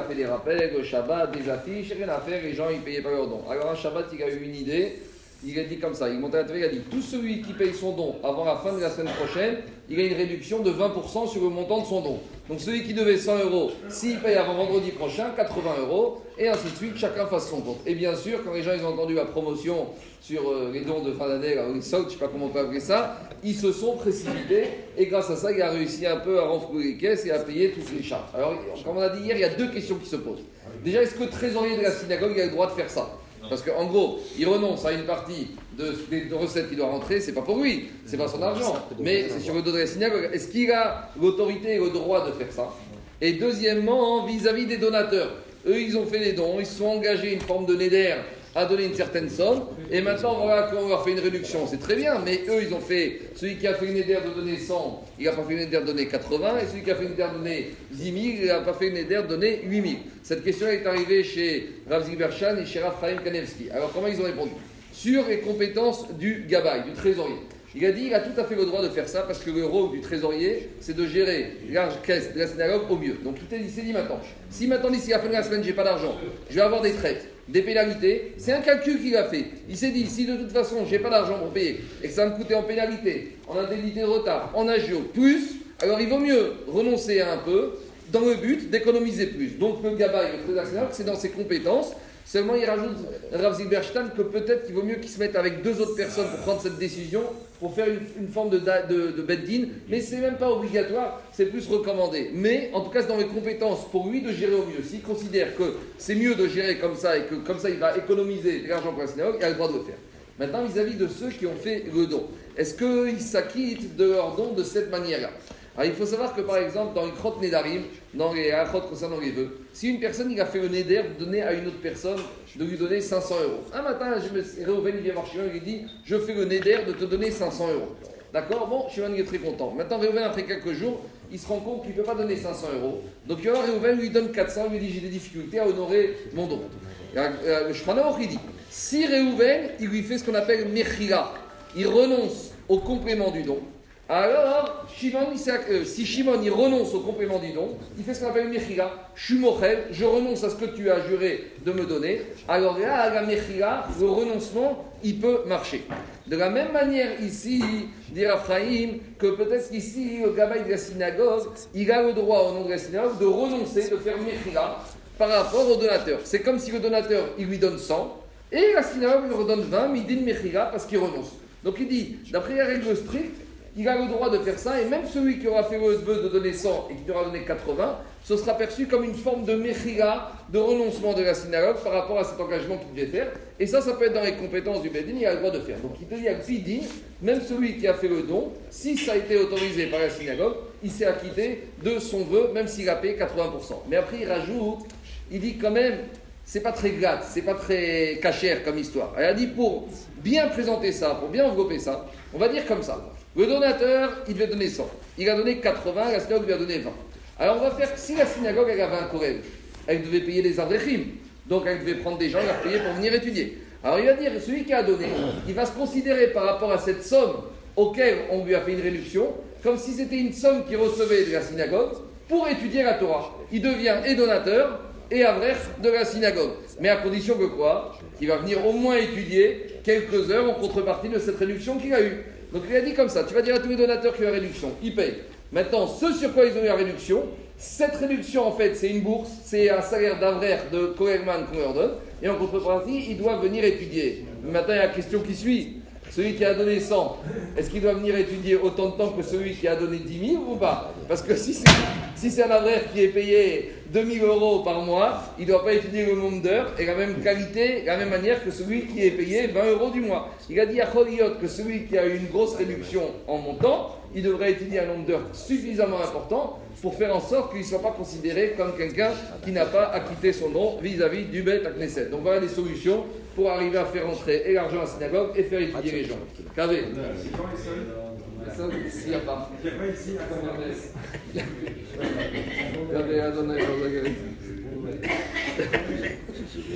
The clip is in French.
a fait des rappels, le Shabbat, des affiches, rien à faire, les gens ils payaient pas leurs dons. Alors un Shabbat, il a eu une idée, il a dit comme ça, il montait à la télé, il a dit tout celui qui paye son don avant la fin de la semaine prochaine, il a une réduction de 20% sur le montant de son don. Donc celui qui devait 100 euros, s'il paye avant vendredi prochain, 80 euros, et ainsi de suite, chacun fasse son compte. Et bien sûr, quand les gens ils ont entendu la promotion sur euh, les dons de fin d'année, les soldes, je sais pas comment on peut appeler ça, ils se sont précipités, et grâce à ça, il a réussi un peu à renflouer les caisses et à payer toutes les charges. Alors, comme on a dit hier, il y a deux questions qui se posent. Déjà, est-ce que le trésorier de la synagogue a le droit de faire ça? Parce qu'en gros, il renonce à une partie de, des de recettes qui doit rentrer, c'est pas pour lui, c'est pas son argent, mais c'est sur le dos de la synagogue. Est-ce qu'il a l'autorité et le droit de faire ça Et deuxièmement, vis-à-vis des donateurs, eux ils ont fait des dons, ils se sont engagés une forme de néder à donner une certaine somme, et maintenant qu'on leur fait une réduction, c'est très bien, mais eux ils ont fait, celui qui a fait une néder de donner 100, il n'a pas fait une néder de donner 80, et celui qui a fait une néder de donner 10 000, il n'a pas fait une néder de donner 8 000. Cette question est arrivée chez Rav Zilberchan et chez Rav Chaim Kanevski. Alors comment ils ont répondu? Sur les compétences du gabaï, du trésorier. Il a dit il a tout à fait le droit de faire ça parce que le rôle du trésorier, c'est de gérer la caisse de la synagogue au mieux. Donc tout est dit, c'est dit maintenant. Si maintenant, d'ici la fin de la semaine, j'ai pas d'argent, je vais avoir des traites, des pénalités, c'est un calcul qu'il a fait. Il s'est dit si de toute façon, j'ai pas d'argent pour payer et que ça va me coûter en pénalité, en indemnité de retard, en agio, plus, alors il vaut mieux renoncer à un peu dans le but d'économiser plus. Donc le gabaï, le trésorier c'est dans ses compétences. Seulement, il rajoute, Rav Zilberstein, que peut-être qu'il vaut mieux qu'il se mette avec deux autres personnes pour prendre cette décision, pour faire une, forme de, de, de beddin, mais c'est même pas obligatoire, c'est plus recommandé. Mais en tout cas, c'est dans les compétences pour lui de gérer au mieux. S'il considère que c'est mieux de gérer comme ça et que comme ça il va économiser de l'argent pour la synagogue, il a le droit de le faire. Maintenant, vis-à-vis de ceux qui ont fait le don, est-ce qu'ils s'acquittent de leur don de cette manière-là? Alors, il faut savoir que par exemple, dans les crottes Nédarim, dans les crottes concernant les vœux, si une personne il a fait le Néder de donner à une autre personne, de lui donner 500 euros. Un matin, je me, Réhouven il vient voir Shimon, il lui dit Je fais le Néder de te donner 500 euros. D'accord? Bon, Shimon est très content. Maintenant, Réhouven, après quelques jours, il se rend compte qu'il ne peut pas donner 500 euros. Donc, il va Réhouven, lui donne 400, il lui dit J'ai des difficultés à honorer mon don. Et, euh, Le Shmanaor, il dit Si Réhouven, il lui fait ce qu'on appelle Mechila, il renonce au complément du don. Alors, Shimon, euh, si Shimon il renonce au complément du don, il fait ce qu'on appelle Mechila. Je je renonce à ce que tu as juré de me donner. Alors là, la Mechila, le renoncement, il peut marcher. De la même manière, ici, dit Raphaïm, que peut-être qu'ici, le gabaï de la synagogue, il a le droit, au nom de la synagogue, de renoncer, de faire Mechila par rapport au donateur. C'est comme si le donateur, il lui donne 100, et la synagogue lui redonne 20, mais il dit Mechila parce qu'il renonce. Donc il dit, d'après les règles strictes, il a le droit de faire ça, et même celui qui aura fait le vœu de donner 100 et qui aura donné 80, ce sera perçu comme une forme de mechila, de renoncement de la synagogue par rapport à cet engagement qu'il devait faire. Et ça, ça peut être dans les compétences du Bédine, il a le droit de faire. Donc il te dit à même celui qui a fait le don, si ça a été autorisé par la synagogue, il s'est acquitté de son vœu, même s'il a payé 80%. Mais après, il rajoute, il dit quand même, c'est pas très glatte, c'est pas très cachère comme histoire. Elle a dit pour bien présenter ça, pour bien envelopper ça, on va dire comme ça. Le donateur, il devait donner 100. Il a donné 80, la synagogue lui a donné 20. Alors on va faire, si la synagogue avait un korel, elle devait payer des ardechim. Donc elle devait prendre des gens leur payer pour venir étudier. Alors il va dire, celui qui a donné, il va se considérer par rapport à cette somme auquel on lui a fait une réduction, comme si c'était une somme qu'il recevait de la synagogue pour étudier la Torah. Il devient et donateur et avrer de la synagogue. Mais à condition que quoi? Qu'il va venir au moins étudier quelques heures en contrepartie de cette réduction qu'il a eue. Donc il a dit comme ça, tu vas dire à tous les donateurs qu'il y a une réduction, ils payent. Maintenant, ce sur quoi ils ont eu la réduction, cette réduction en fait c'est une bourse, c'est un salaire d'avrer de Kohelman qu'on leur donne, et en contrepartie, ils doivent venir étudier. Maintenant, il y a la question qui suit. Celui qui a donné 100, est-ce qu'il doit venir étudier autant de temps que celui qui a donné 10 000 ou pas? Parce que si c'est si c'est un avraire qui est payé 2000 euros par mois, il ne doit pas étudier le nombre d'heures et la même qualité, la même manière que celui qui est payé 20 euros du mois. Il a dit à Choliot que celui qui a eu une grosse réduction en montant, il devrait étudier un nombre d'heures suffisamment important pour faire en sorte qu'il ne soit pas considéré comme quelqu'un qui n'a pas acquitté son don vis-à-vis du Bet à Knesset. Donc voilà des solutions pour arriver à faire entrer et l'argent à la synagogue et faire étudier les gens. Kavé. Ça, ici, il n'y a pas. Kavé, Adonai, Adonai. Toujours